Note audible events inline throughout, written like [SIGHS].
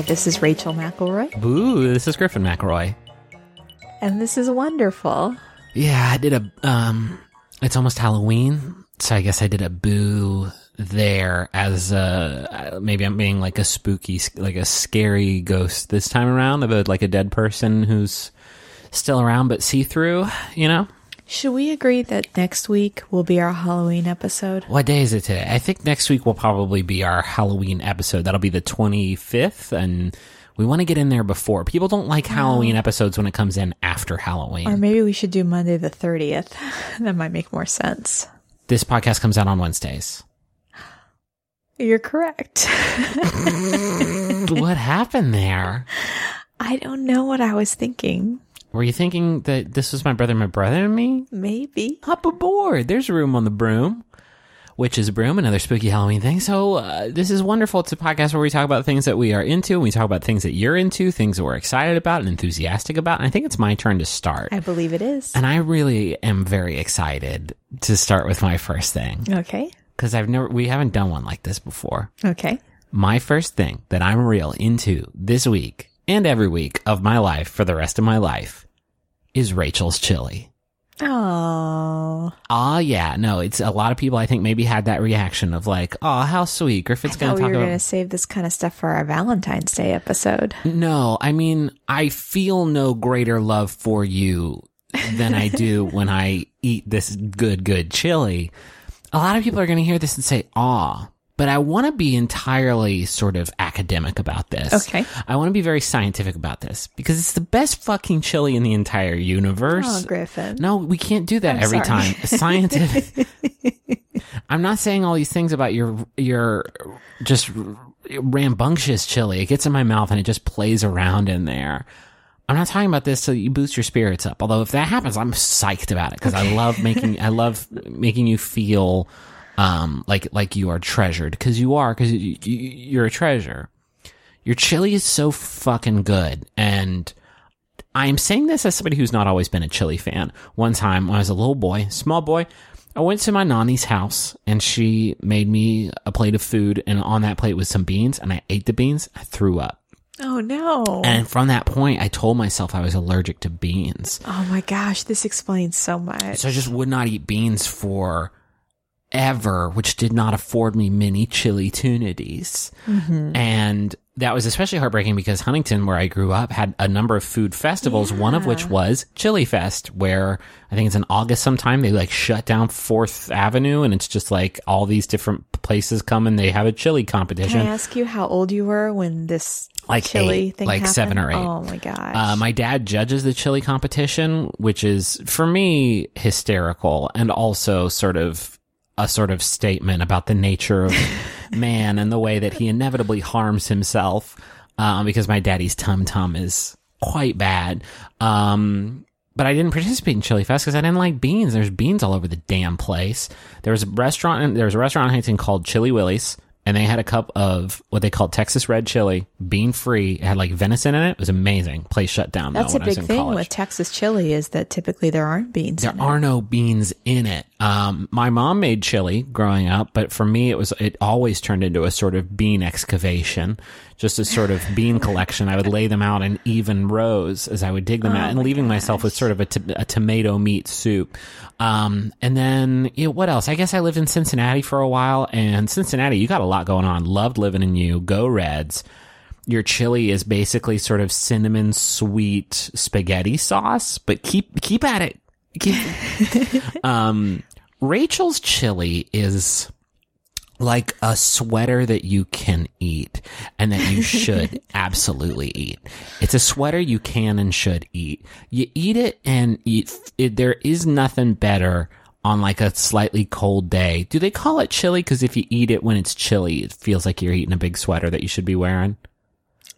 Hi, this is Rachel McElroy, Boo, this is Griffin McElroy. and this is wonderful. Yeah, I did a, um, it's almost Halloween. So I guess I did a boo there as a, maybe I'm being like a spooky, like a scary ghost this time around of a, like a dead person who's still around but see through, you know? Should we agree that next week will be our Halloween episode? What day is it today? I think next week will probably be our Halloween episode. That'll be the 25th, and we want to get in there before. People don't like Halloween episodes when it comes in after Halloween. Or maybe we should do Monday the 30th. [LAUGHS] that might make more sense. this podcast comes out on Wednesdays. You're correct. [LAUGHS] [LAUGHS] what happened there? I don't know what I was thinking. Were you thinking that this was my brother, my brother, and me? Maybe. Hop aboard. There's room on the broom. Which is broom, another spooky Halloween thing. So, uh, this is wonderful. It's a podcast where we talk about things that we are into, and we talk about things that you're into, things that we're excited about and enthusiastic about. And I think it's my turn to start. I believe it is. And I really am very excited to start with my first thing Okay. because I've never, we haven't done one like this before. Okay. My first thing that I'm real into this week and every week of my life for the rest of my life is Rachel's chili. Oh. Ah, yeah, no, it's a lot of people I think maybe had that reaction of like, oh, how sweet. Griffin's going to we talk were about. going to save this kind of stuff for our Valentine's Day episode. No, I mean, I feel no greater love for you than I do [LAUGHS] when I eat this good, good chili. A lot of people are going to hear this and say, aw, but I want to be entirely sort of academic about this. Okay. I want to be very scientific about this because it's the best fucking chili in the entire universe. Oh, Griffin. No, we can't do that I'm every sorry. time. Scientific. [LAUGHS] [LAUGHS] I'm not saying all these things about your your just rambunctious chili. It gets in my mouth and it just plays around in there. I'm not talking about this so you boost your spirits up. Although if that happens, I'm psyched about it because I love making I love making you feel um like like you are treasured because you are because you, you, you're a treasure. Your chili is so fucking good and I'm saying this as somebody who's not always been a chili fan. One time when I was a little boy, small boy, I went to my nanny's house and she made me a plate of food and on that plate was some beans and I ate the beans. I threw up. Oh, no. And from that point, I told myself I was allergic to beans. oh, my gosh. This explains so much. So I just would not eat beans for ever, which did not afford me many chili tunities. And that was especially heartbreaking because Huntington, where I grew up, had a number of food festivals, one of which was Chili Fest, where I think it's in August sometime. They like shut down Fourth Avenue and it's just like all these different places come and they have a chili competition. Can I ask you how old you were when this Like chili eight, thing like happened? seven or eight. Oh my gosh. Uh, my dad judges the chili competition, which is for me hysterical and also sort of a sort of statement about the nature of [LAUGHS] man and the way that he inevitably harms himself. Um, because my daddy's tum tum is quite bad. Um, but I didn't participate in Chili Fest because I didn't like beans. There's beans all over the damn place. There was a restaurant. in- There was a restaurant in Huntington called Chili Willie's, and they had a cup of what they called Texas red chili, bean free. It had like venison in it. It was amazing. Place shut down. That's though, a when I was big in thing college. with Texas chili is that typically there aren't beans There are no beans in it. Um, my mom made chili growing up, but for me, it was it always turned into a sort of bean excavation, just a sort of bean collection. I would lay them out in even rows as I would dig them out, and leaving myself with sort of a, t- a tomato meat soup. Um, and then you know, what else? I guess I lived in Cincinnati for a while, and Cincinnati, you got a lot going on. Loved living in you. Go Reds your chili is basically sort of cinnamon sweet spaghetti sauce, but keep keep at it. Keep, [LAUGHS] um, Rachel's chili is like a sweater that you can eat and that you [LAUGHS] should absolutely eat. It's a sweater you can and should eat. You eat it and eat, it, there is nothing better on like a slightly cold day. Do they call it chili? Cause if you eat it when it's chilly, it feels like you're eating a big sweater that you should be wearing.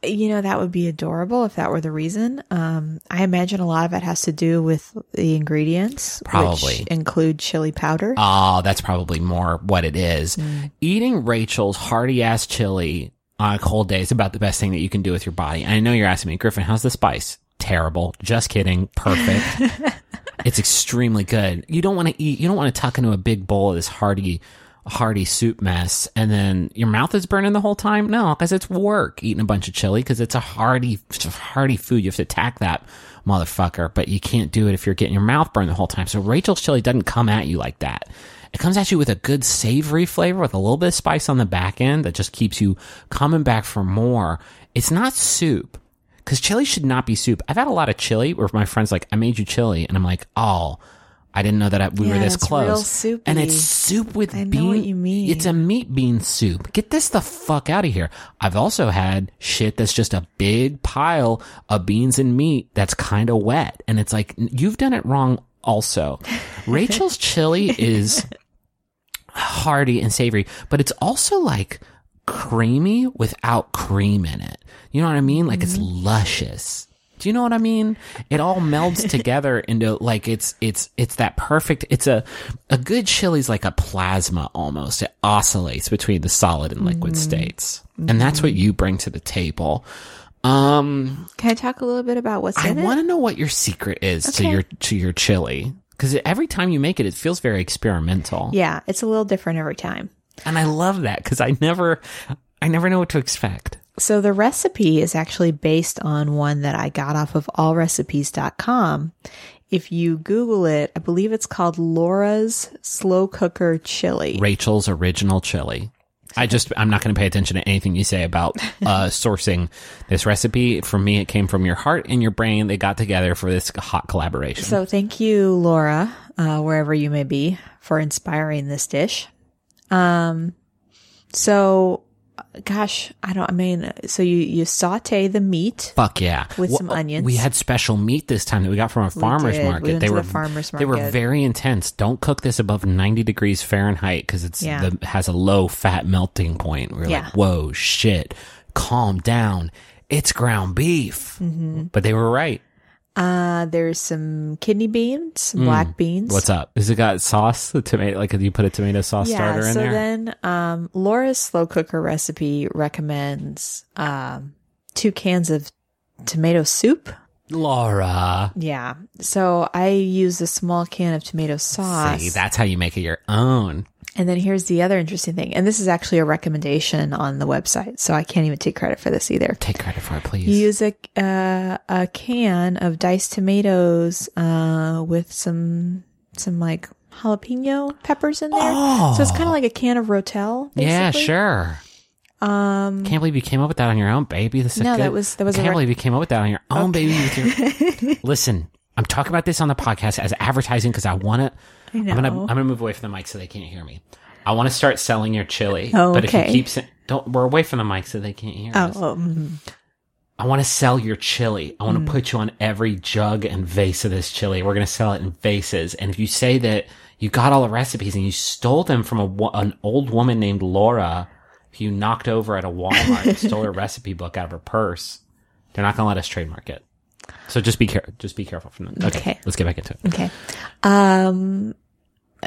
You know, that would be adorable if that were the reason. Um, I imagine a lot of it has to do with the ingredients, Probably. which include chili powder. Oh, that's probably more what it is. Eating Rachel's hearty ass chili on a cold day is about the best thing that you can do with your body. I know you're asking me, Griffin, how's the spice? Terrible. Just kidding. Perfect. [LAUGHS] it's extremely good. You don't want to eat, you don't want to tuck into a big bowl of this hearty hearty soup mess and then your mouth is burning the whole time? No, because it's work eating a bunch of chili because it's a hearty, hearty food. You have to attack that motherfucker, but you can't do it if you're getting your mouth burned the whole time. So Rachel's chili doesn't come at you like that. It comes at you with a good savory flavor with a little bit of spice on the back end that just keeps you coming back for more. It's not soup because chili should not be soup. I've had a lot of chili where my friends like, I made you chili, and I'm like, oh, I didn't know that I, we Yeah, were this close. And it's soup with I know bean. what you mean. It's a meat bean soup. Get this the fuck out of here. I've also had shit that's just a big pile of beans and meat that's kind of wet, and it's like you've done it wrong. Also, [LAUGHS] Rachel's chili is hearty and savory, but it's also like creamy without cream in it. You know what I mean? Like it's mm-hmm. luscious. Do you know what I mean? It all melds [LAUGHS] together into like it's it's it's that perfect. It's a a good chili's like a plasma almost. It oscillates between the solid and liquid states, and that's what you bring to the table. Um, Can I talk a little bit about what's I in want to know what your secret is to your to your chili because every time you make it, it feels very experimental. Yeah, it's a little different every time. And I love that because I never, I never know what to expect. So the recipe is actually based on one that I got off of allrecipes.com. If you Google it, I believe it's called Laura's Slow Cooker Chili. Rachel's original chili. I just, I'm not going to pay attention to anything you say about uh, [LAUGHS] sourcing this recipe. For me, it came from your heart and your brain. They got together for this hot collaboration. So thank you, Laura, uh, wherever you may be, for inspiring this dish. Um, so, gosh, I don't. I mean, so you you saute the meat. Fuck yeah! With Well, some onions. We had special meat this time that we got from a farmer's. We market. went they were the farmer's They were very intense. Don't cook this above ninety degrees Fahrenheit because it's Yeah. the, has a low fat melting point. We are Yeah. like, whoa, shit, calm down. It's ground beef. Mm-hmm. But they were right. Uh, there's some kidney beans, some black beans. Mm. What's up? Has it got sauce? The tomato, like you put a tomato sauce yeah, starter in so there. then um, Laura's slow cooker recipe recommends um, two cans of tomato soup. Laura, Yeah. So I use a small can of tomato sauce. see, that's how you make it your own. And then here's the other interesting thing. And this is actually a recommendation on the website. So I can't even take credit for this either. Take credit for it, please. You use a, uh, a can of diced tomatoes, uh, with some, some like jalapeno peppers in there. Oh. So it's kind of like a can of Rotel. yeah, sure. Um, Can't believe you came up with that on your own, baby. This is No, good. that was- that was a Can't rec- believe you came up with that on your own, baby. With your... [LAUGHS] Listen, I'm talking about this on the podcast as advertising because I want to. I'm gonna. I'm gonna move away from the mic so they can't hear me. I want to start selling your chili, Oh, but if you keep sa- don't we're away from the mic so they can't hear oh, us. oh, mhm. I want to sell your chili. I want Mm. to put you on every jug and vase of this chili. We're going to sell it in vases. And if you say that you got all the recipes and you stole them from a, an old woman named Laura who you knocked over at a Walmart and stole her [LAUGHS] recipe book out of her purse, they're not going to let us trademark it. So just be care- just be careful from them. Okay, Okay. let's get back into it. Okay. Um,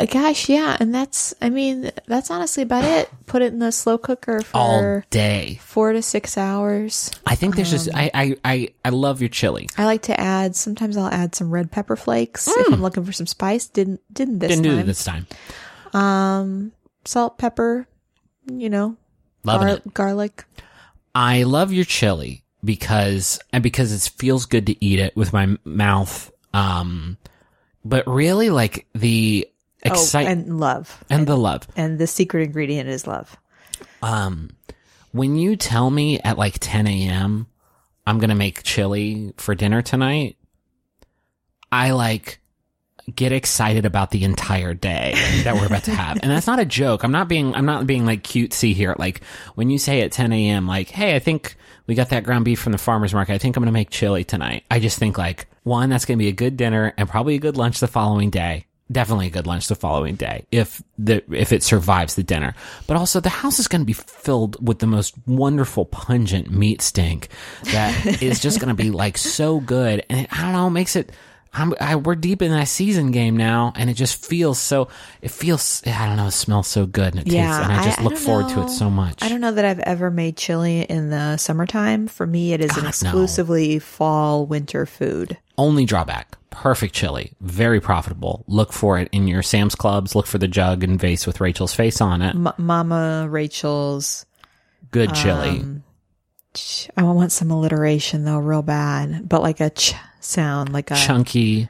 gosh, yeah. And that's, I mean, that's honestly about it. Put it in the slow cooker All for day. four to six hours. I think there's Um, just I, I I I love your chili. I like to add, sometimes I'll add some red pepper flakes if I'm looking for some spice. Didn't, didn't this Didn't do it time. this time. Um, salt, pepper, you know, gar- it. garlic. I love your chili because and because it feels good to eat it with my mouth. Um, but really like the Oh, and love. and the love. And the secret ingredient is love. Um, when you tell me at like 10 a.m. I'm gonna make chili for dinner tonight, I like get excited about the entire day that we're about to have. And that's not a joke. I'm not being, I'm not being like cutesy here. Like when you say at 10 a.m., like, Hey, I think we got that ground beef from the farmer's market. I think I'm going to make chili tonight. I just think like one, that's going to be a good dinner and probably a good lunch the following day. Definitely a good lunch the following day if the, if it survives the dinner. But also the house is going to be filled with the most wonderful pungent meat stink that [LAUGHS] is just going to be like so good. And it, I don't know, makes it, I'm, I, we're deep in that season game now, and it just feels so. It feels I don't know. It smells so good, and it Yeah, tastes, and I just look don't forward to it so much. I don't know that I've ever made chili in the summertime. For me, it is God, an no. exclusively fall winter food. Only drawback: Perfect chili, very profitable. Look for it in your Sam's Clubs. Look for the jug and vase with Rachel's face on it. M- Mama Rachel's. Good chili. Um, ch- I want some alliteration though, real bad, but like a ch sound, like a chunky,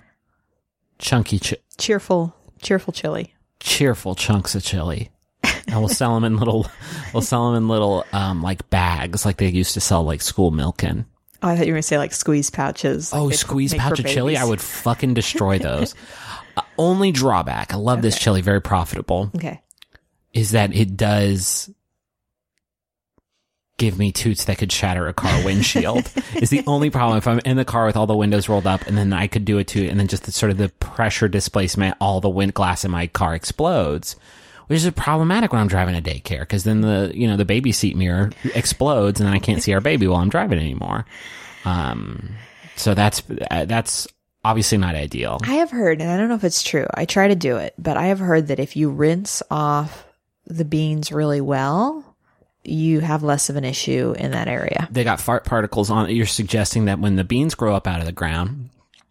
chunky, ch- cheerful, cheerful chili. cheerful chunks of chili. And we'll sell them in little, [LAUGHS] we'll sell them in little, um, like bags, like they used to sell like school milk in. Oh, I thought you were gonna say like squeeze pouches. like Oh, squeeze pouch of chili! I would fucking destroy those. [LAUGHS] uh, only drawback, I love this chili, very profitable, Okay. is that it does give me toots that could shatter a car windshield. [LAUGHS] is the only problem if I'm in the car with all the windows rolled up, and then I could do it too, and then just the, sort of the pressure displacement, all the wind glass in my car explodes. Which is problematic when I'm driving a daycare because then the you know the baby seat mirror explodes and then I can't see our baby while I'm driving anymore. Um, so that's uh, that's obviously not ideal. I have heard, and I don't know if it's true. I try to do it, but I have heard that if you rinse off the beans really well, you have less of an issue in that area. They got fart particles on it. You're suggesting that when the beans grow up out of the ground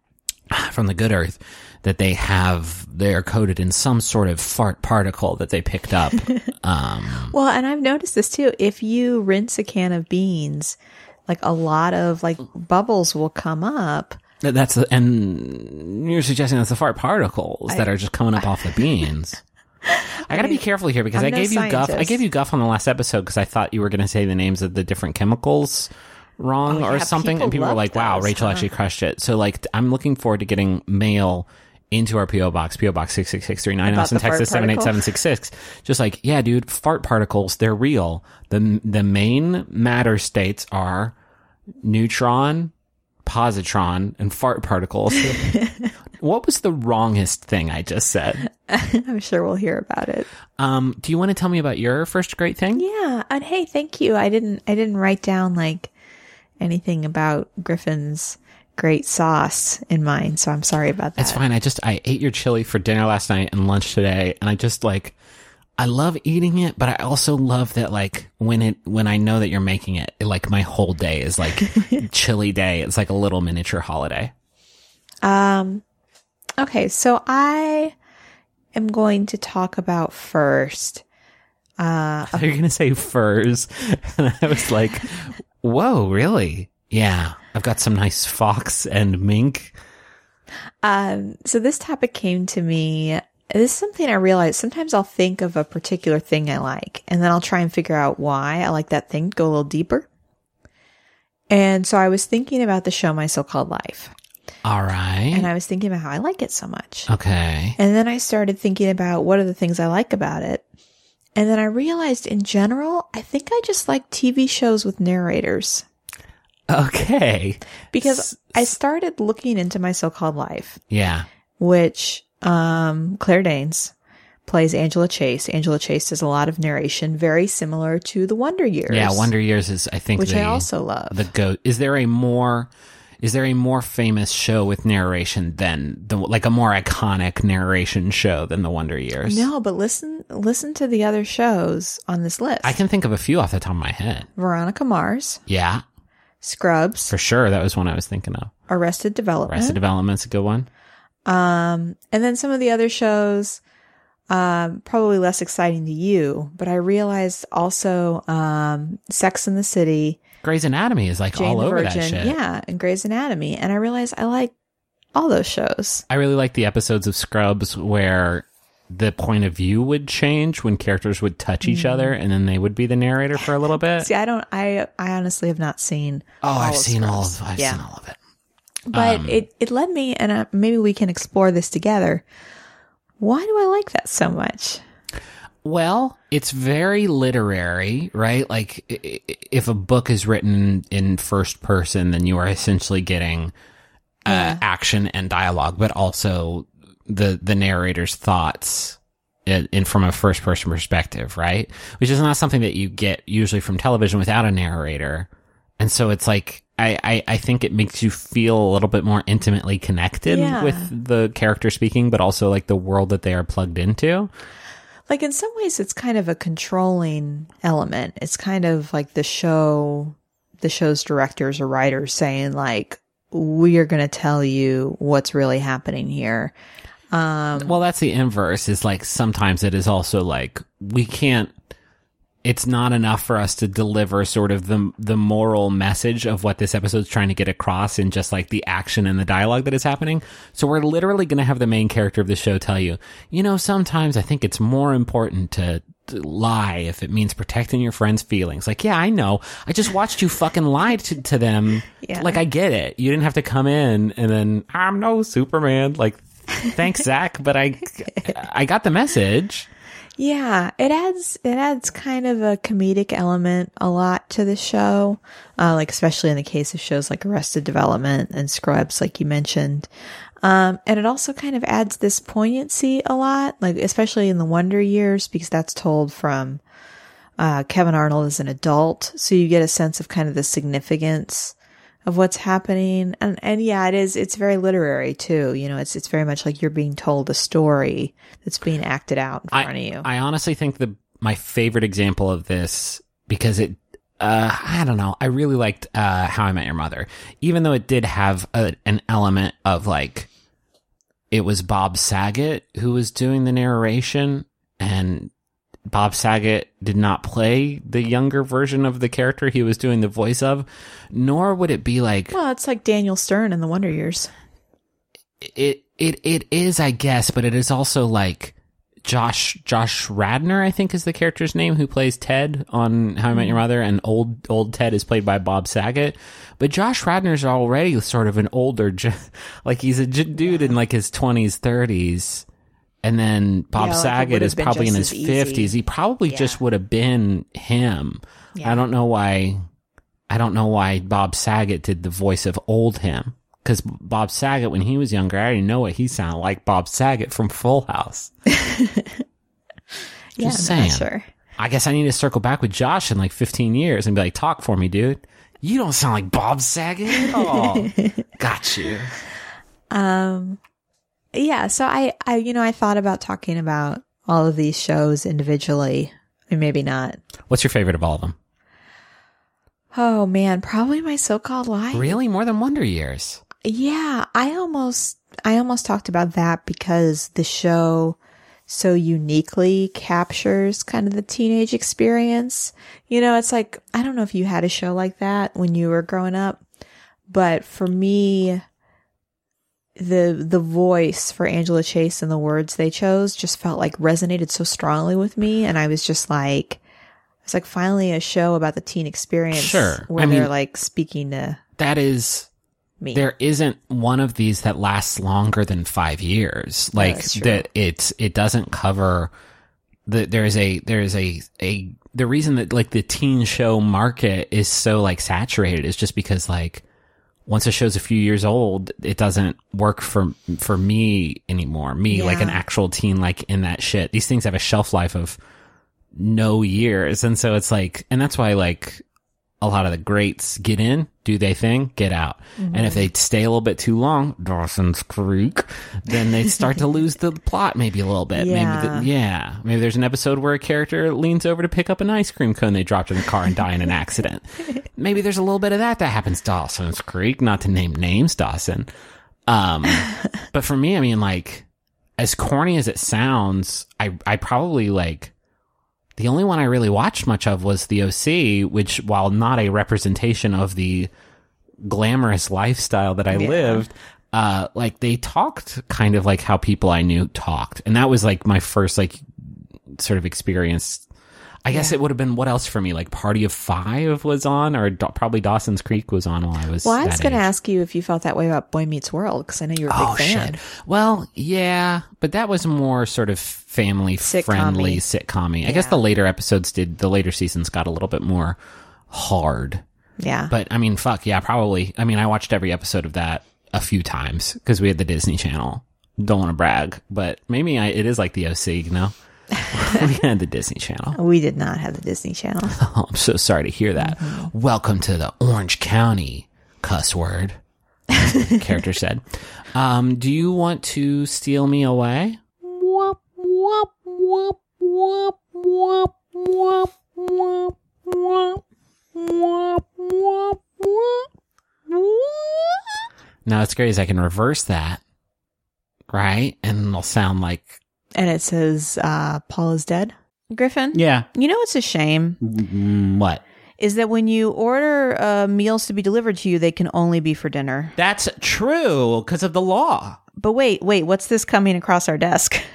[SIGHS] from the good earth, that they have they are coated in some sort of fart particle that they picked up. [LAUGHS] um, Well, and I've noticed this too. If you rinse a can of beans, like a lot of like bubbles will come up. that's the, and you're suggesting that's the fart particles that are just coming up off the beans. [LAUGHS] I got to be careful here because I'm I no gave you guff. I gave you guff on the last episode because I thought you were going to say the names of the different chemicals wrong Oh, or yeah, something, people and people were like, "Wow, those, Rachel huh? actually crushed it." So, like, I'm looking forward to getting mail into our PO box, PO box six six six three nine, Austin, Texas seven eight seven six six. Just like, yeah, dude, fart particles, they're real. the The main matter states are neutron, positron, and fart particles. [LAUGHS] what was the wrongest thing I just said? [LAUGHS] I'm sure we'll hear about it. Um, do you want to tell me about your first great thing? Yeah, and hey, thank you. I didn't I didn't write down like anything about Griffin's great sauce in mine, so I'm sorry about that. It's fine. I just I ate your chili for dinner last night and lunch today, and I just like I love eating it, but I also love that like when it when I know that you're making it, it, like my whole day is like [LAUGHS] chili day. It's like a little miniature holiday. Um okay, so I am going to talk about first uh [LAUGHS] You're gonna say furs, [LAUGHS] and I was like, "Whoa, really? Yeah, I've got some nice fox and mink." Um, so this topic came to me. This is something I realized sometimes I'll think of a particular thing I like, and then I'll try and figure out why I like that thing, go a little deeper. And so I was thinking about the show My So Called Life, All right. and I was thinking about how I like it so much. okay. And then I started thinking about what are the things I like about it. And then I realized in general, I think I just like TV shows with narrators Okay. because I started looking into My So Called Life. Yeah. which um, Claire Danes plays Angela Chase. Angela Chase does a lot of narration, very similar to The Wonder Years. Yeah. Wonder Years is I think which the, I also love. the go is there a more is there a more famous show with narration than the like a more iconic narration show than the Wonder Years? no, but listen, listen to the other shows on this list. I can think of a few off the top of my head. Veronica Mars, Yeah, Scrubs, for sure. That was one I was thinking of. Arrested Development, Arrested Development's a good one. um, and then some of the other shows. Um, probably less exciting to you, but I realized also, um, Sex in the City, Grey's Anatomy is like Jane all over Virgin, that shit. yeah, and Grey's Anatomy, and I realized I like all those shows. I really like the episodes of Scrubs where the point of view would change when characters would touch each other and then they would be the narrator for a little bit. Mm. See, I don't. I I honestly have not seen. oh, I've seen all Scrubs. of I've Yeah. seen all of it. But Um, it it led me, and uh, maybe we can explore this together. Why do I like that so much? Well, it's very literary, right? Like if a book is written in first person, then you are essentially getting uh, action and dialogue, but also the the narrator's thoughts in, in from a first person perspective, right? Which is not something that you get usually from television without a narrator. And so it's like I, I, I think it makes you feel a little bit more intimately connected Yeah. with the character speaking, but also like the world that they are plugged into. Like in some ways, it's kind of a controlling element. It's kind of like the show, the show's directors or writers saying like, we are going to tell you what's really happening here. Um, well, that's the inverse. Is like sometimes it is also like we can't. It's not enough for us to deliver sort of the the moral message of what this episode's trying to get across in just like the action and the dialogue that is happening. So we're literally going to have the main character of the show tell you, you know, sometimes I think it's more important to, to lie if it means protecting your friend's feelings. Like, yeah, I know. I just watched you fucking lie to, to them. Yeah. Like, I get it. You didn't have to come in and then I'm no Superman. Like, thanks, Zach, but I I got the message. Yeah, it adds it adds kind of a comedic element a lot to the show, uh, like especially in the case of shows like Arrested Development and Scrubs, like you mentioned. Um, and it also kind of adds this poignancy a lot, like especially in the Wonder Years, because that's told from uh, Kevin Arnold as an adult, so you get a sense of kind of the significance of what's happening. And and yeah, it is. It's very literary too. You know, it's it's very much like you're being told a story that's being acted out in front I, of you. I honestly think the my favorite example of this because it uh I don't know I really liked uh How I Met Your Mother even though it did have a, an element of like it was Bob Saget who was doing the narration and Bob Saget did not play the younger version of the character he was doing the voice of nor would it be like Well, it's like Daniel Stern in the Wonder Years. it it it is, I guess, but it is also like Josh Josh Radner, I think is the character's name, who plays Ted on How I Met Your Mother, and old old Ted is played by Bob Saget. But Josh Radner's already sort of an older, [LAUGHS] like he's a dude in like his twenties, thirties. And then Bob Yeah, like Saget is probably in his fifties. He probably Yeah. just would have been him. Yeah. I don't know why. I don't know why Bob Saget did the voice of old him. Because Bob Saget, when he was younger, I already know what he sounded like. Bob Saget from Full House. [LAUGHS] yeah, Just I'm not saying. sure. I guess I need to circle back with Josh in like 15 years and be like, talk for me, dude. You don't sound like Bob Saget at all. [LAUGHS] Got you. Yeah, so I, I, you know, I thought about talking about all of these shows individually, and maybe not. What's your favorite of all of them? Oh man, probably my so-called life. Really? More than Wonder Years. Yeah, I almost I almost talked about that because the show so uniquely captures kind of the teenage experience. You know, it's like I don't know if you had a show like that when you were growing up, but for me the the voice for Angela Chase and the words they chose just felt like resonated so strongly with me and I was just like it's like finally a show about the teen experience Sure. where I they're mean- like speaking to That is me. there isn't one of these that lasts longer than five years. Like that, it's it doesn't cover. The, there is a there is a a the reason that like the teen show market is so like saturated is just because like once a show's a few years old, it doesn't work for for me anymore. Me like an actual teen, like in that shit. These things have a shelf life of no years, and so it's like, and that's why like a lot of the greats get in, do they thing, get out. And if they stay a little bit too long, Dawson's Creek, then they start to lose the plot maybe a little bit. Yeah. Maybe, the, yeah. Maybe there's an episode where a character leans over to pick up an ice cream cone they dropped in the car and die in an accident. [LAUGHS] maybe there's a little bit of that that happens Dawson's Creek, not to name names, Dawson. Um, but for me, I mean, like, as corny as it sounds, I, I probably like, the only one I really watched much of was The OC, which, while not a representation of the glamorous lifestyle that I Yeah. lived, uh, like they talked kind of like how people I knew talked. And that was like my first, like, sort of experience. I guess it would have been what else for me? Like Party of Five was on, or Da- probably Dawson's Creek was on while I was. Well, I was going to ask you if you felt that way about Boy Meets World because I know you're a big Oh fan. shit! Well, yeah, but that was more sort of family friendly sitcom I guess the later episodes did. The later seasons got a little bit more hard. Yeah. But I mean, fuck yeah, probably. I mean, I watched every episode of that a few times because we had the Disney Channel. Don't want to brag, but maybe I, it is like the OC. You know, we had the Disney Channel. we did not have the Disney Channel. Oh, I'm so sorry to hear that. Mm-hmm. Welcome to the Orange County cuss word. Character said. Um, do you want to steal me away? Wop, wop, wop, wop, wop, wop, wop, wop, wop, wop, wop. Now, what's great is I can reverse that, right? And it'll sound like, And it says, uh, Paul is dead. Griffin? Yeah. You know it's a shame? Mm, what? Is that when you order uh, meals to be delivered to you, they can only be for dinner. That's true because of the law. But wait, wait, what's this coming across our desk? [LAUGHS]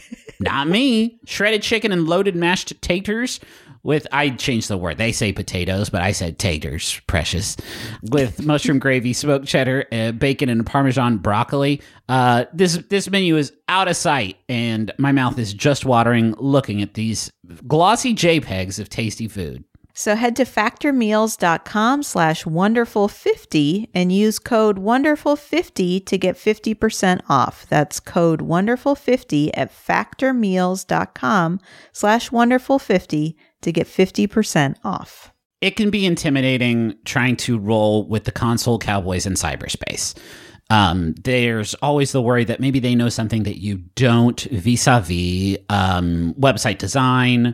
Not me. Shredded chicken and loaded mashed taters with I changed the word. They say potatoes, but I said taters, precious. With mushroom gravy, smoked cheddar, uh, bacon and parmesan broccoli. Uh, this this menu is out of sight and my mouth is just watering looking at these glossy JPEGs of tasty food. So head to factormeals.com slash wonderful50 and use code wonderful50 to get 50% off. That's code wonderful50 at factormeals.com slash wonderful50 to get 50% off. it can be intimidating trying to roll with the console cowboys in cyberspace. Um, there's always the worry that maybe they know something that you don't vis-a-vis um, website design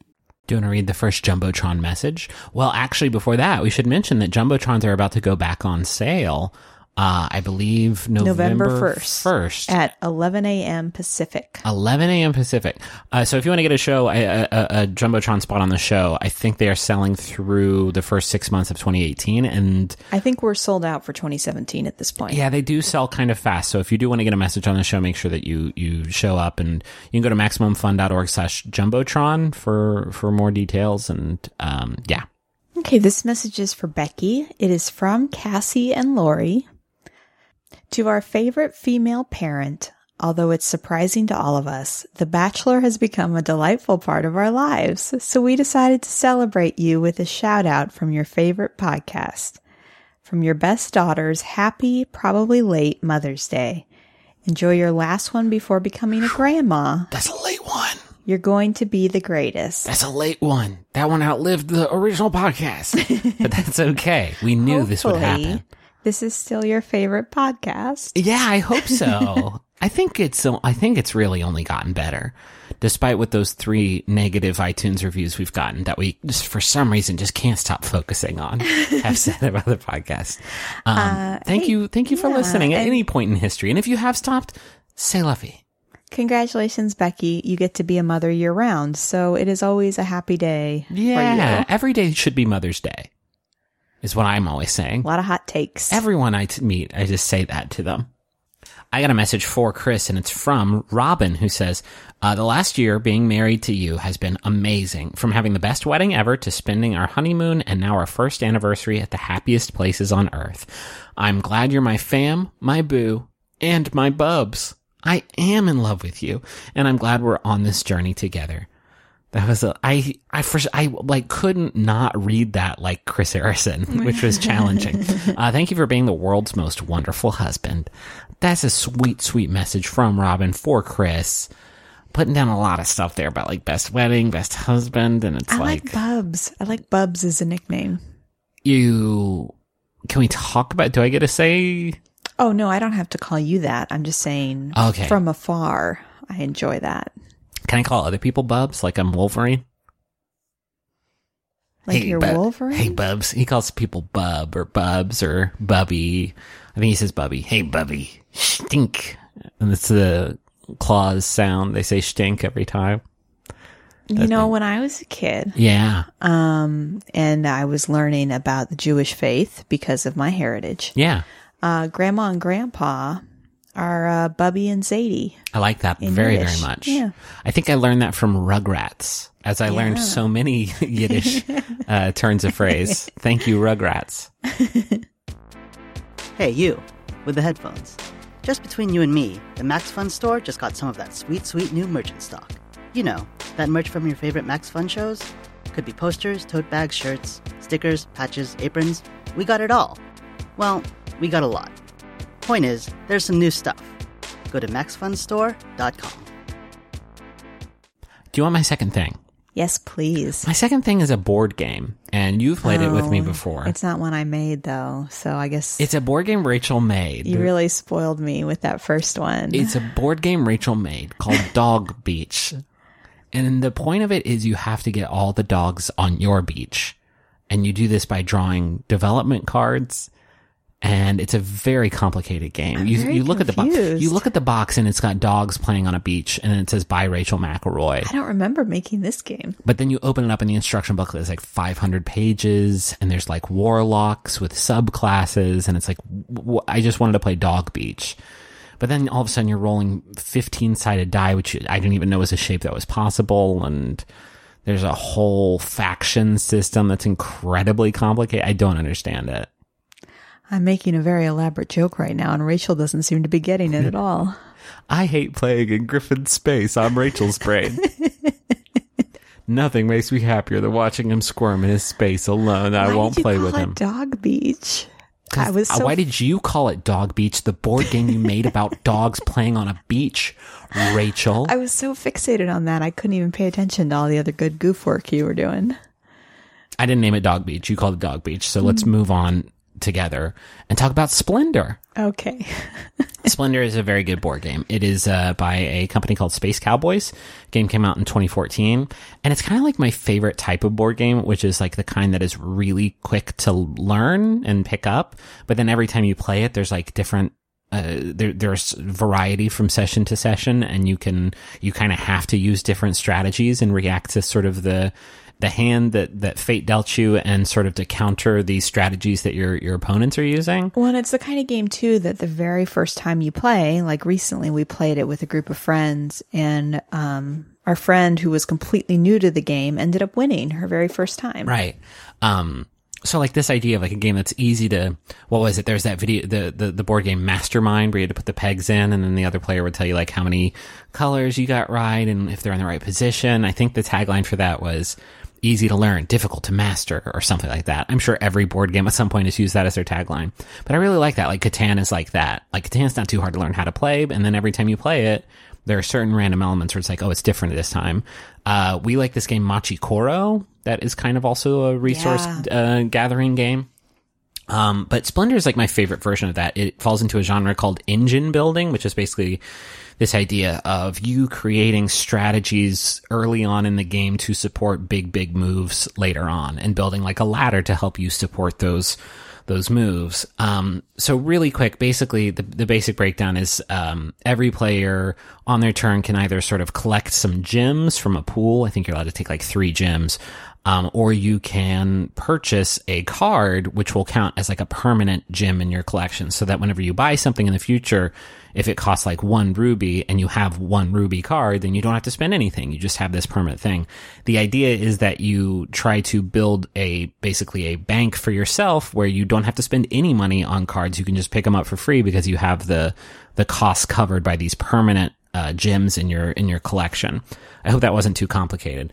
Do you want to read the first Jumbotron message? Well, actually, before that, we should mention that Jumbotrons are about to go back on sale. Uh, I believe November, November 1st. 1st. At 11 a.m. Pacific. 11 a.m. Pacific. Uh, so if you want to get a show, a, a, a Jumbotron spot on the show, I think they are selling through the first six months of 2018. And I think we're sold out for 2017 at this point. yeah, they do sell kind of fast. So if you do want to get a message on the show, make sure that you, you show up and you can go to MaximumFun.org slash Jumbotron for, for more details. And, um, yeah. Okay, this message is for Becky. It is from Cassie and Lori. To our favorite female parent, although it's surprising to all of us, The Bachelor has become a delightful part of our lives. So we decided to celebrate you with a shout out from your favorite podcast. From your best daughters, happy, probably late Mother's Day. Enjoy your last one before becoming a grandma. That's a late one. You're going to be the greatest. That's a late one. That one outlived the original podcast, but that's okay. We knew this would happen. This is still your favorite podcast. Yeah, I hope so. [LAUGHS] I think it's I think it's really only gotten better, despite what those three negative iTunes reviews we've gotten that we just for some reason just can't stop focusing on. have [LAUGHS] said about the podcast. Um, thank hey, you, thank you for yeah, listening at any point in history, and if you have stopped, say lovey. Congratulations, Becky. You get to be a mother year round, so it is always a happy day Yeah, for you. every day should be Mother's Day, is what I'm always saying. A lot of hot takes. Everyone I t- meet, I just say that to them. I got a message for Chris, and it's from Robin, who says, uh, The last year being married to you has been amazing. From having the best wedding ever to spending our honeymoon and now our first anniversary at the happiest places on earth. I'm glad you're my fam, my boo, and my bubs. I am in love with you, and I'm glad we're on this journey together. That was a I I first I like couldn't not read that like Chris Harrison, [LAUGHS] which was challenging. [LAUGHS] uh, thank you for being the world's most wonderful husband. That's a sweet, sweet message from Robin for Chris. putting down a lot of stuff there about like best wedding, best husband, and it's I like, like Bubs. I like Bubs as a nickname. you. Can we talk about? Do I get to say? Oh no, I don't have to call you that. I'm just saying Okay. from afar, I enjoy that. Can I call other people Bubs? Like I'm Wolverine. Like you're Bu- Wolverine. Hey, Bubs. He calls people Bub or Bubs or Bubby. I think he says Bubby. Hey, Bubby. Stink. And it's the claws sound. They say stink every time. you know, when I was a kid, Yeah. um, and I was learning about the Jewish faith because of my heritage, Yeah. uh, Grandma and Grandpa are uh, Bubby and Zadie. I like that very, Yiddish. very much. Yeah. I think I learned that from Rugrats, as I learned so many [LAUGHS] Yiddish uh, turns of phrase. [LAUGHS] Thank you, Rugrats. [LAUGHS] Hey, you, with the headphones. Just between you and me, the Max Fun store just got some of that sweet, sweet new merchant stock. You know, that merch from your favorite Max Fun shows? Could be posters, tote bags, shirts, stickers, patches, aprons. We got it all. Well, we got a lot. Point is, there's some new stuff. Go to maxfunstore.com. Do you want my second thing? Yes, please. My second thing is a board game, and you've played it with me Oh, before. It's not one I made though, so I guess It's a board game Rachel made. you really spoiled me with that first one. It's a board game Rachel made called [LAUGHS] Dog Beach. And the point of it is you have to get all the dogs on your beach. And you do this by drawing development cards. And it's a very complicated game. I'm you you look at the box. You look at the box and it's got dogs playing on a beach and it says by Rachel McElroy. I don't remember making this game. But then you open it up and the instruction booklet. is like 500 pages, and there's like warlocks with subclasses, and it's like w- I just wanted to play Dog Beach. But then all of a sudden you're rolling 15 sided die, which I didn't even know was a shape that was possible, and there's a whole faction system that's incredibly complicated. I don't understand it. I'm making a very elaborate joke right now, and Rachel doesn't seem to be getting it at [LAUGHS] all. I hate playing in Griffin's space. I'm Rachel's brain. [LAUGHS] Nothing makes me happier than watching him squirm in his space alone. I Why won't play with it him. Dog Beach. I was so why did you call it Dog Beach, the board game you made about [LAUGHS] dogs playing on a beach, Rachel? I was so fixated on that I couldn't even pay attention to all the other good goof work you were doing. I didn't name it Dog Beach. You called it Dog Beach. So let's Mm-hmm. move on together and talk about Splendor. Okay. [LAUGHS] Splendor is a very good board game. It is uh, by a company called Space Cowboys. Game came out in 2014, and it's kind of like my favorite type of board game, which is like the kind that is really quick to learn and pick up. But then every time you play it, there's like different. Uh, there, there's variety from session to session, and you can you kind of have to use different strategies and react to sort of the the hand that that fate dealt you, and sort of to counter the strategies that your your opponents are using. Well, and it's the kind of game too that the very first time you play, like recently we played it with a group of friends and um our friend who was completely new to the game ended up winning her very first time. Right. Um, so like this idea of like a game that's easy to, what was it? There's that video, the, the, the board game Mastermind where you had to put the pegs in and then the other player would tell you like how many colors you got right and if they're in the right position. I think the tagline for that was easy to learn, difficult to master or something like that. I'm sure every board game at some point has used that as their tagline, but I really like that. Like Catan is like that. Like Catan's not too hard to learn how to play. And then every time you play it, there are certain random elements where it's like, oh, it's different this time. Uh, we like this game Machi Koro. That is kind of also a resource uh, gathering game. Um, but Splendor is like my favorite version of that. It falls into a genre called engine building, which is basically this idea of you creating strategies early on in the game to support big, big moves later on and building like a ladder to help you support those those moves. Um, so really quick, basically the, the basic breakdown is, um, every player on their turn can either sort of collect some gems from a pool. I think you're allowed to take like three gems. Um, or you can purchase a card, which will count as like a permanent gem in your collection so that whenever you buy something in the future, if it costs like one ruby and you have one ruby card, then you don't have to spend anything. You just have this permanent thing. The idea is that you try to build a, basically a bank for yourself where you don't have to spend any money on cards. You can just pick them up for free because you have the, the costs covered by these permanent, uh, gems in your, in your collection. I hope that wasn't too complicated.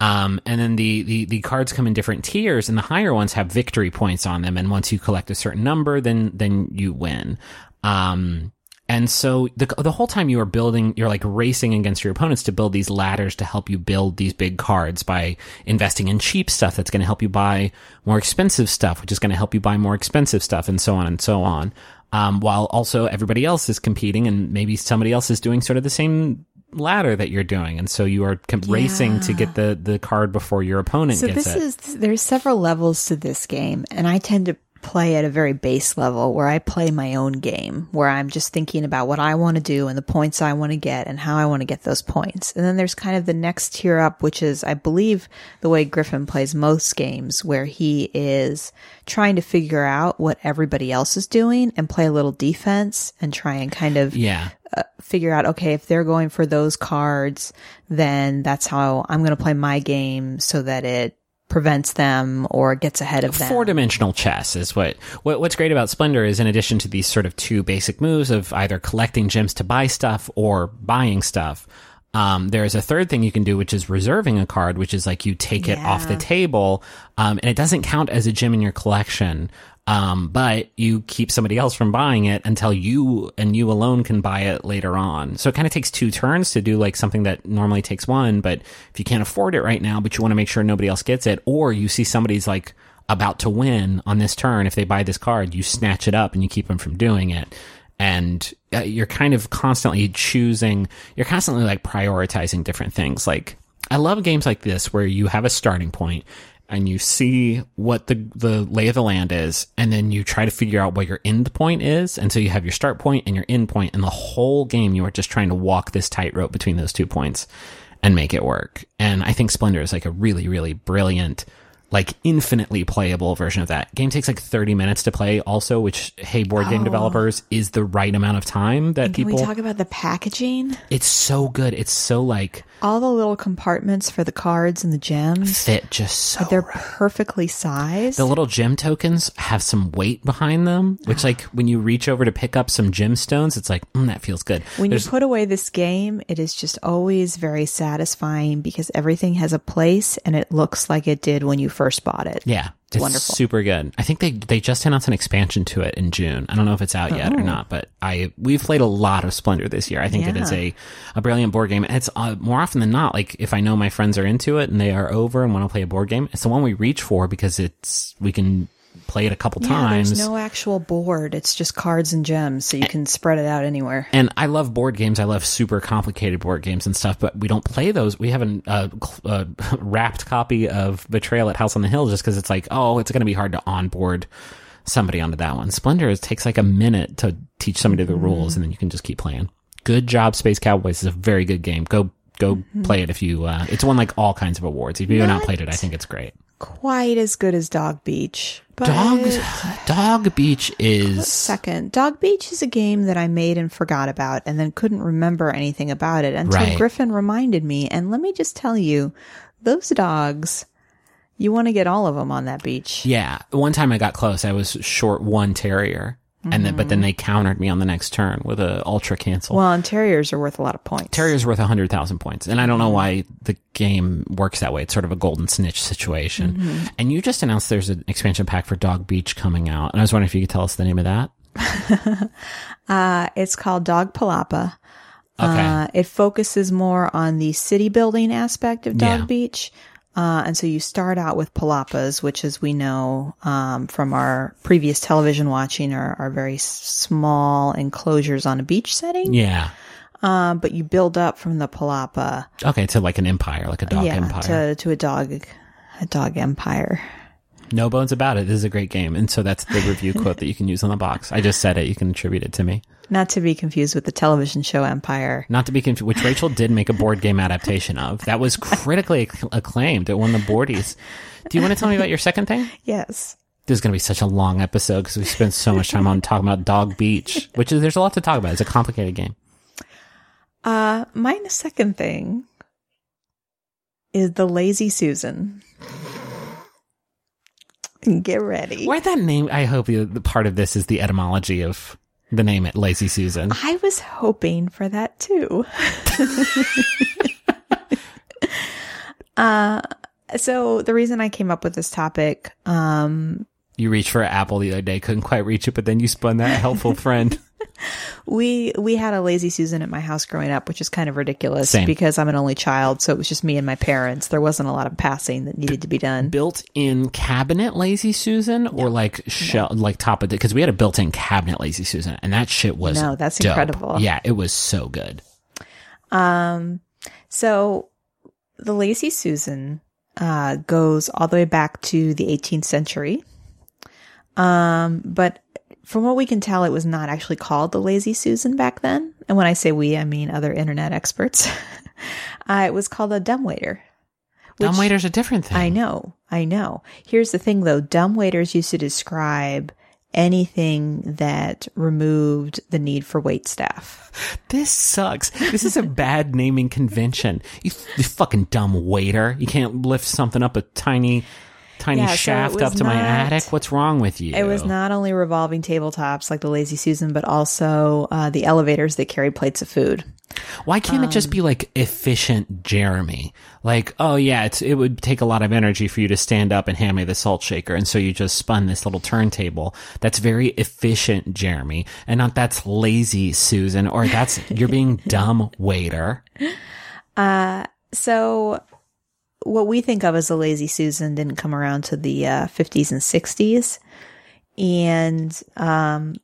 Um, and then the, the, the cards come in different tiers and the higher ones have victory points on them. And once you collect a certain number, then, then you win. Um, And so the the whole time you are building, you're like racing against your opponents to build these ladders to help you build these big cards by investing in cheap stuff that's going to help you buy more expensive stuff, which is going to help you buy more expensive stuff, and so on and so on. Um, while also everybody else is competing, and maybe somebody else is doing sort of the same ladder that you're doing, and so you are com- racing to get the the card before your opponent So gets this it. is there's several levels to this game, and I tend to play at a very base level where I play my own game, where I'm just thinking about what I want to do and the points I want to get and how I want to get those points. And then there's kind of the next tier up, which is, I believe, the way Griffin plays most games, where he is trying to figure out what everybody else is doing and play a little defense and try and kind of yeah, uh, figure out, okay, if they're going for those cards, then that's how I'm going to play my game so that it prevents them or gets ahead of them. four dimensional chess is what, what what's great about Splendor is in addition to these sort of two basic moves of either collecting gems to buy stuff or buying stuff. Um, there's a third thing you can do, which is reserving a card, which is like you take it off the table, um, and it doesn't count as a gem in your collection. Um, but you keep somebody else from buying it until you and you alone can buy it later on. So it kind of takes two turns to do like something that normally takes one. But if you can't afford it right now, but you want to make sure nobody else gets it, or you see somebody's like about to win on this turn, if they buy this card, you snatch it up and you keep them from doing it. And uh, you're kind of constantly choosing, you're constantly like prioritizing different things. Like, I love games like this where you have a starting point and you see what the the lay of the land is, and then you try to figure out what your end point is, and so you have your start point and your end point, and the whole game you are just trying to walk this tightrope between those two points and make it work. And I think Splendor is like a really, really brilliant, like infinitely playable version of that. Game takes like 30 minutes to play also, which, hey, board game developers is the right amount of time that Can people, we talk about the packaging? it's so good. It's so like All the little compartments for the cards and the gems, fit just so they're perfectly sized. The little gem tokens have some weight behind them, which, [GASPS] like, when you reach over to pick up some gemstones, it's like, mm, that feels good. when There's- you put away this game, it is just always very satisfying because everything has a place and it looks like it did when you first bought it. yeah, it's wonderful. super good. I think they they just announced an expansion to it in June. I don't know if it's out yet or not, but I we've played a lot of Splendor this year. I think it is a a brilliant board game. And it's uh, more often than not, like if I know my friends are into it and they are over and want to play a board game, it's the one we reach for because it's we can play it a couple Yeah, times. there's no actual board. It's just cards and gems, so you can spread it out anywhere. And I love board games. I love super complicated board games and stuff, but we don't play those. We have a uh, uh, [LAUGHS] wrapped copy of Betrayal at House on the Hill just because it's like, oh, it's going to be hard to onboard somebody onto that one. Splendor it takes like a minute to teach somebody the rules, and then you can just keep playing. Good job, Space Cowboys is a very good game. Go go play it if you. Uh, it's won like all kinds of awards. If you have not Not- played it, I think it's great. Quite as good as Dog Beach. But Dog Dog Beach is Second, Dog Beach is a game that I made and forgot about and then couldn't remember anything about it until Right. Griffin reminded me. And let me just tell you, those dogs, you want to get all of them on that beach. Yeah, one time I got close. I was short one terrier, and then but then they countered me on the next turn with a ultra cancel. Well, and terriers are worth a lot of points. Terrier's worth a hundred thousand points, and I don't know why the game works that way. It's sort of a golden snitch situation. And you just announced there's an expansion pack for Dog Beach coming out, and I was wondering if you could tell us the name of that. [LAUGHS] Uh, it's called Dog Palapa. Okay, Uh, it focuses more on the city building aspect of Dog Yeah. Beach. Uh, and so you start out with palapas, which, as we know um, from our previous television watching, are, are very small enclosures on a beach setting. yeah, Um, but you build up from the palapa, okay, to like an empire, like a dog yeah, empire. to to a dog, a dog empire. no bones about it. This is a great game, and so that's the review quote that you can use on the box. I just said it. You can attribute it to me. Not to be confused with the television show Empire. Not to be confused, which Rachel did make a board game adaptation of. That was critically acc- acclaimed. It won the boardies. Do you want to tell me about your second thing? Yes. This is going to be such a long episode because we spent so much time on talking about Dog Beach, which is there's a lot to talk about. It's a complicated game. Uh, my second thing is the Lazy Susan. Get ready. Where that name? I hope the, the part of this is the etymology of the name it, Lazy Susan. I was hoping for that too. [LAUGHS] uh, so the reason I came up with this topic, um, You reached for an apple the other day, couldn't quite reach it, but then you spun that helpful friend. [LAUGHS] we we had a lazy Susan at my house growing up, which is kind of ridiculous Same. because I'm an only child, so it was just me and my parents. There wasn't a lot of passing that needed to be done. built-in cabinet lazy susan or like shell like top of it because we had a built-in cabinet lazy susan and that shit was No, that's dope. incredible. yeah it was so good Um, so the lazy Susan uh, goes all the way back to the 18th century. Um, but from what we can tell, it was not actually called the lazy Susan back then. And when I say we, I mean other internet experts. [LAUGHS] uh, it was called a dumbwaiter. dumb waiter's a different thing I know, I know. Here's the thing though, dumbwaiters used to describe anything that removed the need for wait staff. this sucks this is a bad naming convention you, you fucking dumb waiter you can't lift something up a tiny tiny Yeah, shaft was up to my attic what's wrong with you It was not only revolving tabletops like the Lazy Susan, but also uh, the elevators that carried plates of food. Why can't it Um, just be like efficient Jeremy? Like, oh yeah, it's, it would take a lot of energy for you to stand up and hand me the salt shaker. And so you just spun this little turntable. That's very efficient Jeremy. And not that's lazy Susan or that's, you're being [LAUGHS] dumb waiter. So, what we think of as a Lazy Susan didn't come around to the uh, 50s and 60s. And um,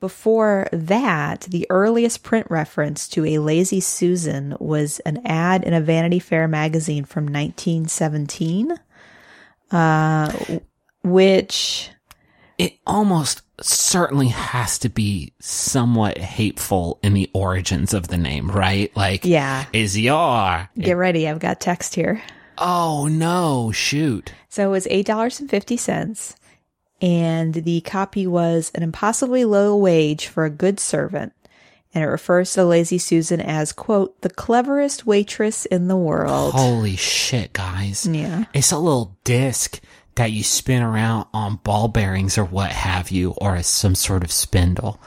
before that, the earliest print reference to a Lazy Susan was an ad in a Vanity Fair magazine from 1917, uh, which. It almost certainly has to be somewhat hateful in the origins of the name, right? Like, Yeah. is your, Get ready, I've got text here. oh no, shoot. So it was eight dollars and fifty cents, and the copy was an impossibly low wage for a good servant, and it refers to Lazy Susan as quote the cleverest waitress in the world. Holy shit, guys. Yeah, It's a little disc that you spin around on ball bearings or what have you, or as some sort of spindle.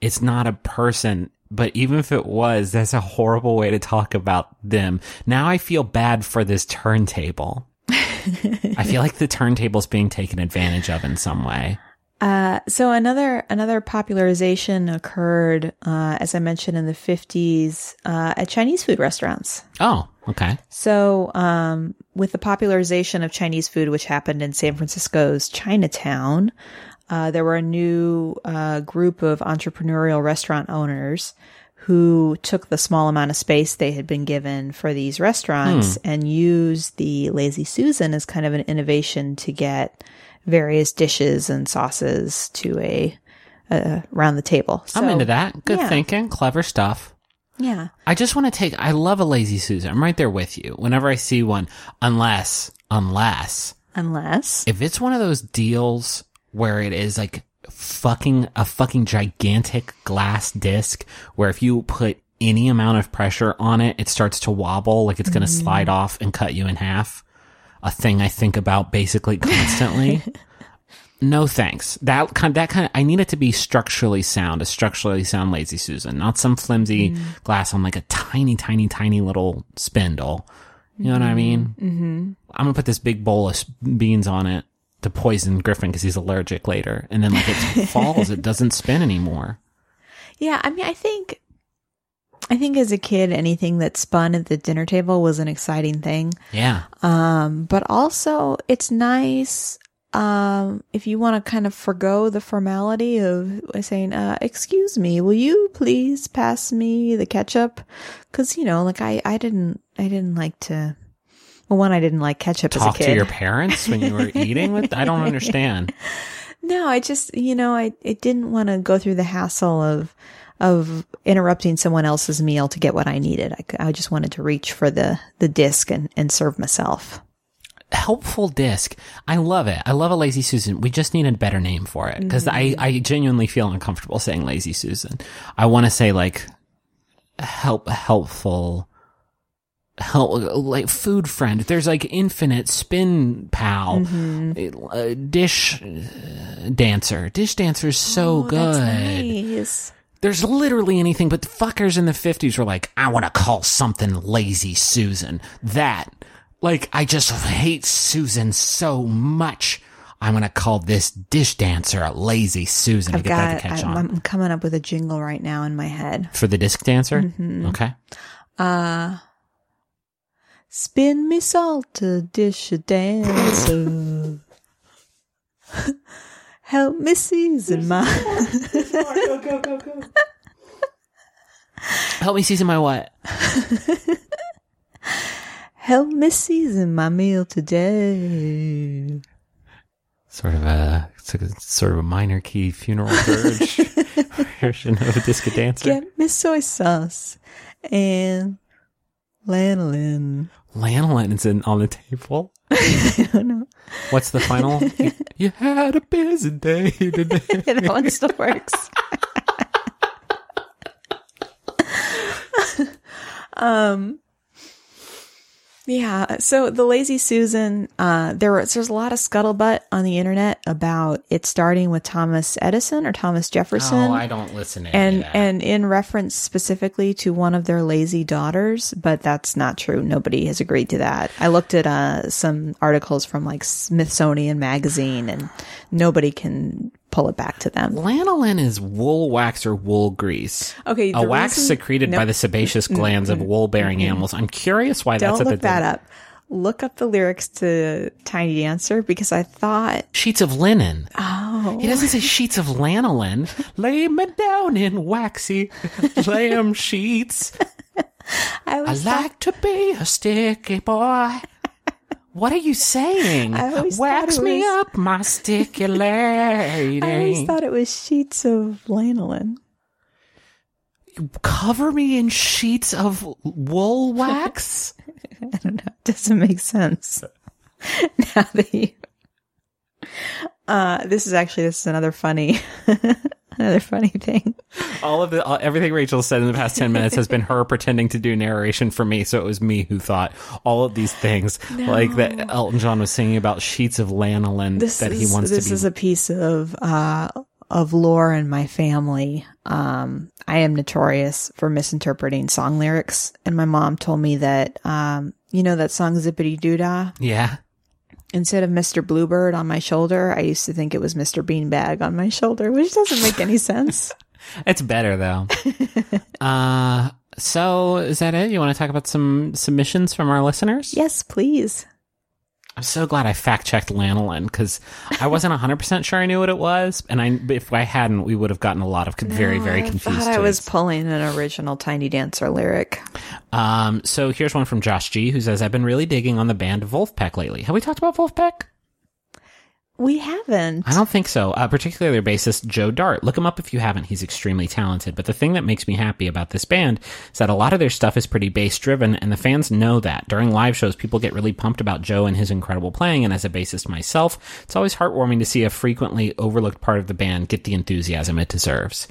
It's not a person, but even if it was, that's a horrible way to talk about them. Now I feel bad for this turntable. [LAUGHS] I feel like the turntable's being taken advantage of in some way. Uh, so another another popularization occurred, uh, as I mentioned in the fifties, uh, at Chinese food restaurants. Oh, okay. So, um, with the popularization of Chinese food, which happened in San Francisco's Chinatown, uh, there were a new uh, group of entrepreneurial restaurant owners who took the small amount of space they had been given for these restaurants and used the Lazy Susan as kind of an innovation to get various dishes and sauces to a uh, around the table. I'm into that. Good yeah. thinking. Clever stuff. Yeah. I just want to take, I love a lazy Susan. I'm right there with you whenever I see one, unless, unless Unless if it's one of those deals where it is like fucking a fucking gigantic glass disc where if you put any amount of pressure on it, it starts to wobble like it's going to mm-hmm. slide off and cut you in half. A thing I think about basically constantly. [LAUGHS] no thanks. That kind, that kind of, I need it to be structurally sound, a structurally sound lazy Susan, not some flimsy glass on like a tiny, tiny, tiny little spindle. You know what I mean? Mm-hmm. I'm gonna put this big bowl of beans on it to poison Griffin because he's allergic later, and then like it [LAUGHS] falls, it doesn't spin anymore. Yeah, I mean, I think, I think as a kid, anything that spun at the dinner table was an exciting thing. Yeah, Um, but also it's nice, um, if you want to kind of forego the formality of saying, uh, excuse me, will you please pass me the ketchup? Cause, you know, like I, I didn't, I didn't like to, well, one, I didn't like ketchup talk as a kid. to your parents when you were eating with. I don't understand. [LAUGHS] [LAUGHS] No, I just, you know, I, I didn't want to go through the hassle of, of interrupting someone else's meal to get what I needed. I, I just wanted to reach for the, the disc and, and serve myself. Helpful disc. I love it. I love a lazy Susan. We just need a better name for it because I, I genuinely feel uncomfortable saying lazy Susan. I want to say like help, helpful, help, like food friend. There's like infinite spin pal, uh, dish uh, dancer. Dish dancer is so good. Oh, nice. There's literally anything, but the fuckers in the 50s were like, I want to call something lazy Susan. That, like, I just hate Susan so much. I'm going to call this dish dancer a lazy Susan I've to get that got. to catch I'm, on. I'm coming up with a jingle right now in my head. For the disc dancer? Mm-hmm. Okay. Uh, spin me salt a dish a dancer. Help me season my. go go go go. Help me season my what? [LAUGHS] Help me season my meal today. Sort of a, it's like a sort of a minor key funeral dirge [LAUGHS] version of a disco dancer. Get me soy sauce and lanolin. Lanolin is in on the table. [LAUGHS] I don't know. What's the final? [LAUGHS] you, you had a busy day today. that one still works. um yeah, so the lazy Susan, uh, there was there's a lot of scuttlebutt on the internet about it starting with Thomas Edison or Thomas Jefferson. Oh, I don't listen to and any of that. and in reference specifically to one of their lazy daughters, but that's not true. Nobody has agreed to that. I looked at uh, some articles from like Smithsonian magazine, and nobody can pull it back to them. Lanolin is wool wax or wool grease. Okay, A wax reason- secreted by the sebaceous glands of wool-bearing animals. I'm curious why Don't that's at look that up. Look up the lyrics to Tiny Dancer because I thought, sheets of linen. oh, He doesn't say sheets of lanolin. [LAUGHS] Lay me down in waxy lamb sheets. [LAUGHS] I I thought, like to be a sticky boy. What are you saying? I always Wax me was- up, my sticky lady. I always thought it was sheets of lanolin. Cover me in sheets of wool [LAUGHS] wax? I don't know. It doesn't make sense. [LAUGHS] now that you, uh, this is actually this is another funny, [LAUGHS] another funny thing. All of the all, everything Rachel said in the past 10 minutes has been her [LAUGHS] pretending to do narration for me, so it was me who thought all of these things like that Elton John was singing about sheets of lanolin This that is he wants this to be This is a piece of uh of lore in my family. Um, I am notorious for misinterpreting song lyrics, and my mom told me that um, you know that song Zippity Doo Dah. Yeah. Instead of Mr. Bluebird on my shoulder, I used to think it was Mr. Beanbag on my shoulder, which doesn't make any sense. [LAUGHS] It's better though. [LAUGHS] uh so is that it? You want to talk about some submissions from our listeners? yes, please. I'm so glad I fact checked lanolin because I wasn't 100% sure I knew what it was. And I, if I hadn't, we would have gotten a lot of very, very I confused. thought I was pulling an original Tiny Dancer lyric. Um, so here's one from Josh G who says, I've been really digging on the band Vulfpeck lately. Have we talked about Vulfpeck? We haven't. I don't think so. Uh, particularly their bassist Joe Dart. Look him up if you haven't. He's extremely talented. But the thing that makes me happy about this band is that a lot of their stuff is pretty bass driven, and the fans know that. During live shows, people get really pumped about Joe and his incredible playing. And as a bassist myself, it's always heartwarming to see a frequently overlooked part of the band get the enthusiasm it deserves.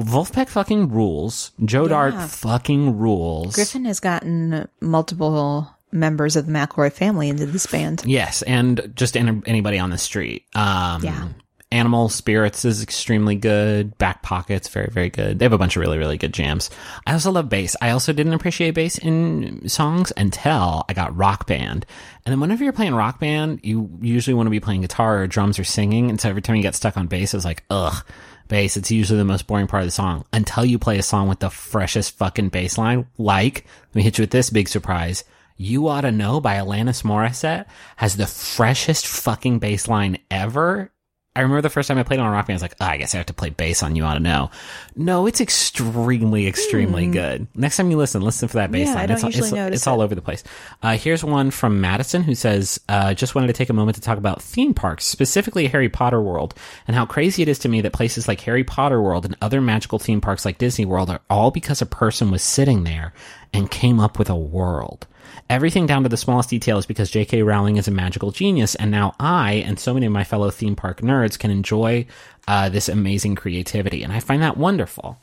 Vulfpeck fucking rules. Joe Dart fucking rules. Griffin has gotten multiple members of the McElroy family into this band. Yes, and just any, anybody on the street. Um, Yeah. Animal Spirits is extremely good. Back Pockets, very, very good. They have a bunch of really, really good jams. I also love bass. I also didn't appreciate bass in songs until I got Rock Band. And then whenever you're playing Rock Band, you usually want to be playing guitar or drums or singing. And so every time you get stuck on bass, it's like, ugh, bass. It's usually the most boring part of the song until you play a song with the freshest fucking bass line. Like, let me hit you with this big surprise. You Ought to Know by Alanis Morissette has the freshest fucking bass line ever. I remember the first time I played on a rock band, I was like, oh, I guess I have to play bass on You Ought to Know. No, it's extremely, extremely good. Next time you listen, listen for that bass. Yeah, I line. don't it's, usually it's, it's all over the place. Uh, here's one from Madison who says, uh, just wanted to take a moment to talk about theme parks, specifically Harry Potter World, and how crazy it is to me that places like Harry Potter World and other magical theme parks like Disney World are all because a person was sitting there and came up with a world. Everything down to the smallest detail is because J.K. Rowling is a magical genius, and now I and so many of my fellow theme park nerds can enjoy uh, this amazing creativity, and I find that wonderful.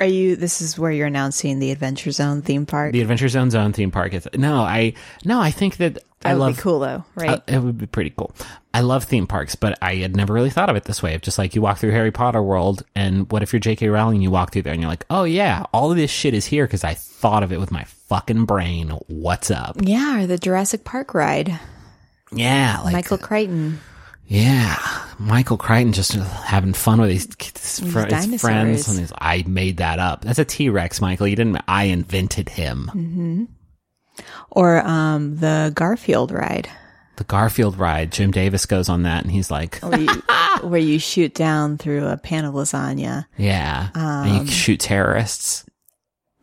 Are you? This is where you're announcing the Adventure Zone theme park. The Adventure Zone Zone theme park is no, I no, I think that that I love be cool, though, right? It would be pretty cool. I love theme parks, but I had never really thought of it this way. Of just like you walk through Harry Potter world, and what if you're J.K. Rowling? And you walk through there, and you're like, oh yeah, all of this shit is here because I thought of it with my fucking brain. What's up? yeah, or the Jurassic Park ride. Yeah, like Michael Crichton. Yeah, Michael Crichton just having fun with his, his, fr- his friends. And he's, I made that up. That's a T Rex, Michael. You didn't. I invented him. Or um, the Garfield ride, The Garfield ride. Jim Davis goes on that, and he's like, where you, [LAUGHS] where you shoot down through a pan of lasagna. "Yeah," and you shoot terrorists. [LAUGHS]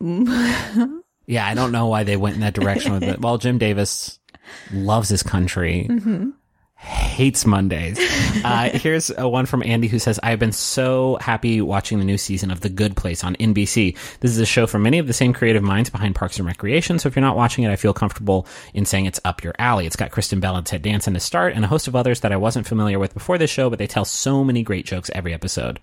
yeah, I don't know why they went in that direction with it. Well, Jim Davis loves his country. Hates Mondays. Uh, here's a one from Andy who says, I've been so happy watching the new season of The Good Place on NBC. This is a show from many of the same creative minds behind Parks and Recreation, so if you're not watching it, I feel comfortable in saying it's up your alley. It's got Kristen Bell and Ted Danson to start, and a host of others that I wasn't familiar with before this show, but they tell so many great jokes every episode.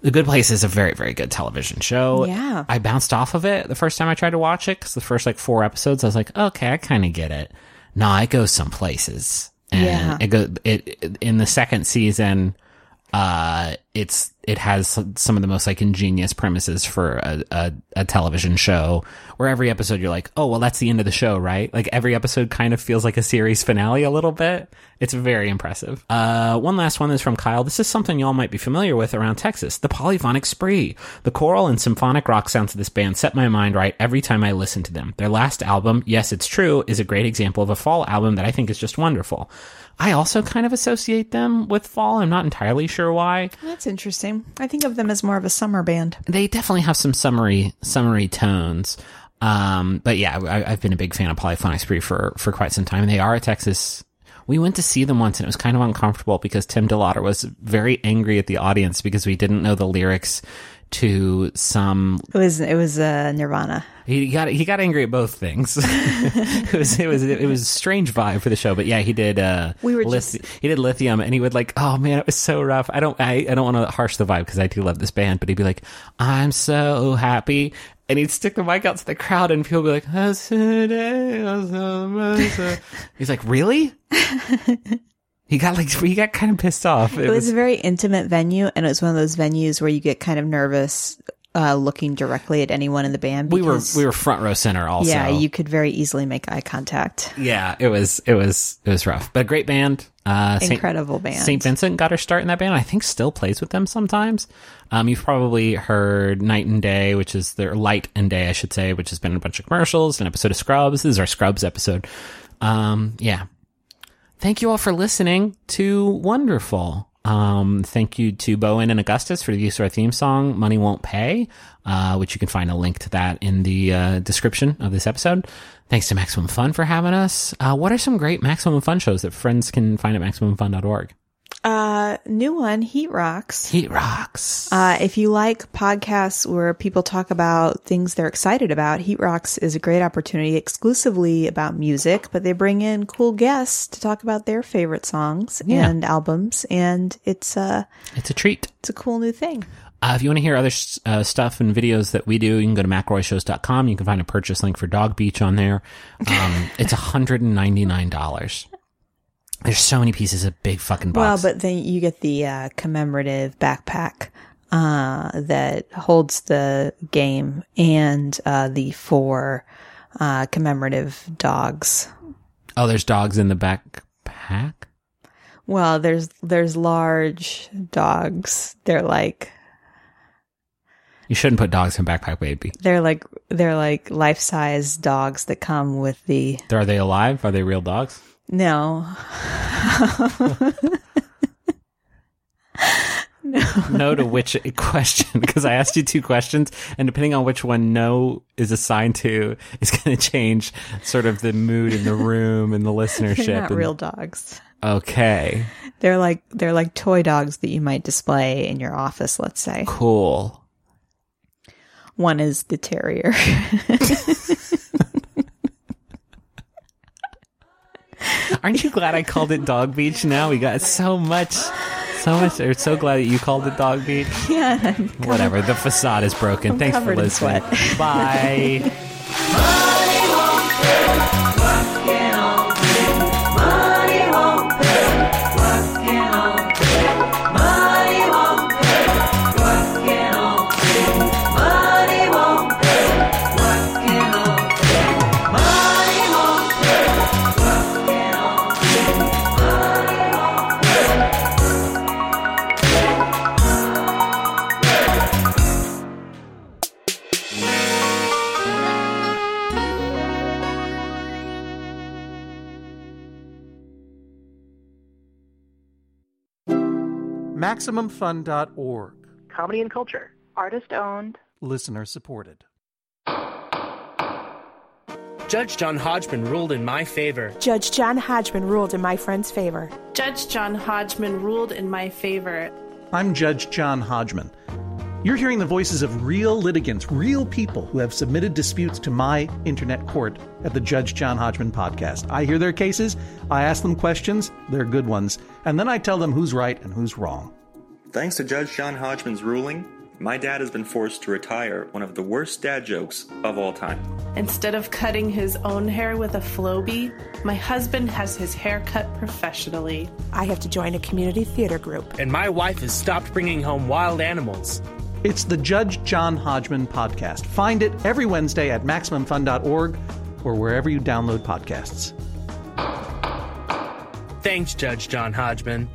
The Good Place is a very, very good television show. Yeah. I bounced off of it the first time I tried to watch it because the first like four episodes, I was like, okay, I kind of get it. No, it goes some places. And Yeah. it go it, it in the second season. Uh, it's it has some of the most like ingenious premises for a, a a television show. Where every episode you're like, oh well, that's the end of the show, right? Like every episode kind of feels like a series finale a little bit. It's very impressive. Uh, one last one is from Kyle. This is something y'all might be familiar with around Texas. The polyphonic spree. The choral and symphonic rock sounds of this band set my mind right every time I listen to them. Their last album, Yes It's True, is a great example of a fall album that I think is just wonderful. I also kind of associate them with fall. I'm not entirely sure why. That's interesting. I think of them as more of a summer band. They definitely have some summery, summery tones. Um, but yeah, I, I've been a big fan of Polyphonic Spree for, for quite some time. They are a Texas. We went to see them once and it was kind of uncomfortable because Tim DeLaughter was very angry at the audience because we didn't know the lyrics to some It was it was uh, Nirvana. he got he got angry at both things. [LAUGHS] it was it was it was a strange vibe for the show, but yeah, he did. Uh, We were lith- just- he did lithium, and he would like, oh man, it was so rough. I don't I, I don't want to harsh the vibe because I do love this band, but he'd be like, I'm so happy, and he'd stick the mic out to the crowd, and people would be like, he's like, really? he got like he got kind of pissed off. It, It was was a very intimate venue, and it was one of those venues where you get kind of nervous uh, looking directly at anyone in the band. we were we were front row center also. yeah, you could very easily make eye contact. Yeah, it was it was it was rough, but a great band. Uh, Saint- Incredible band. St. Vincent got her start in that band. I think still plays with them sometimes. Um, you've probably heard Night and Day, which is their Light and Day, I should say, which has been in a bunch of commercials, an episode of Scrubs. This is our Scrubs episode. Um, yeah. Thank you all for listening to Wonderful. Um, thank you to Bo En and Augustus for the use of our theme song, Money Won't Pay, uh, which you can find a link to that in the uh, description of this episode. Thanks to Maximum Fun for having us. Uh, what are some great Maximum Fun shows that friends can find at MaximumFun.org? Uh, new one, Heat Rocks. Heat Rocks. Uh, if you like podcasts where people talk about things they're excited about, Heat Rocks is a great opportunity exclusively about music, but they bring in cool guests to talk about their favorite songs Yeah. and albums, and it's a it's a treat. it's a cool new thing. Uh, if you want to hear other uh, stuff and videos that we do, you can go to mcelroyshows.com. You can find a purchase link for Dog Beach on there. Um, it's $199. There's so many pieces of big fucking box. Well, but then you get the uh, commemorative backpack uh, that holds the game and uh, the four uh, commemorative dogs. oh, there's dogs in the backpack? Well, there's there's large dogs. They're like You shouldn't put dogs in backpack, baby. they're like they're like life size dogs that come with the Are they alive? Are they real dogs? No. no no to which question because I asked you two questions, and depending on which one no is assigned to, is going to change sort of the mood in the room and the listenership. They're not and- real dogs. Okay, They're like they're like toy dogs that you might display in your office, let's say. cool. One is the terrier. [LAUGHS] Aren't you glad I called it Dog Beach? Now we got so much, so much. We're so glad that you called it Dog Beach. [LAUGHS] yeah. I'm Whatever. The facade is broken. I'm Thanks for covered in listening. sweat. [LAUGHS] Bye. MaximumFun.org. Comedy and culture. Artist owned. Listener supported. Judge John Hodgman ruled in my favor. Judge John Hodgman ruled in my friend's favor. Judge John Hodgman ruled in my favor. I'm Judge John Hodgman. You're hearing the voices of real litigants, real people who have submitted disputes to my internet court at the Judge John Hodgman podcast. I hear their cases, I ask them questions, they're good ones, and then I tell them who's right and who's wrong. Thanks to Judge John Hodgman's ruling, my dad has been forced to retire one of the worst dad jokes of all time. Instead of cutting his own hair with a Flowbee, my husband has his hair cut professionally. I have to join a community theater group. And my wife has stopped bringing home wild animals. It's the Judge John Hodgman podcast. Find it every Wednesday at MaximumFun.org or wherever you download podcasts. Thanks, Judge John Hodgman.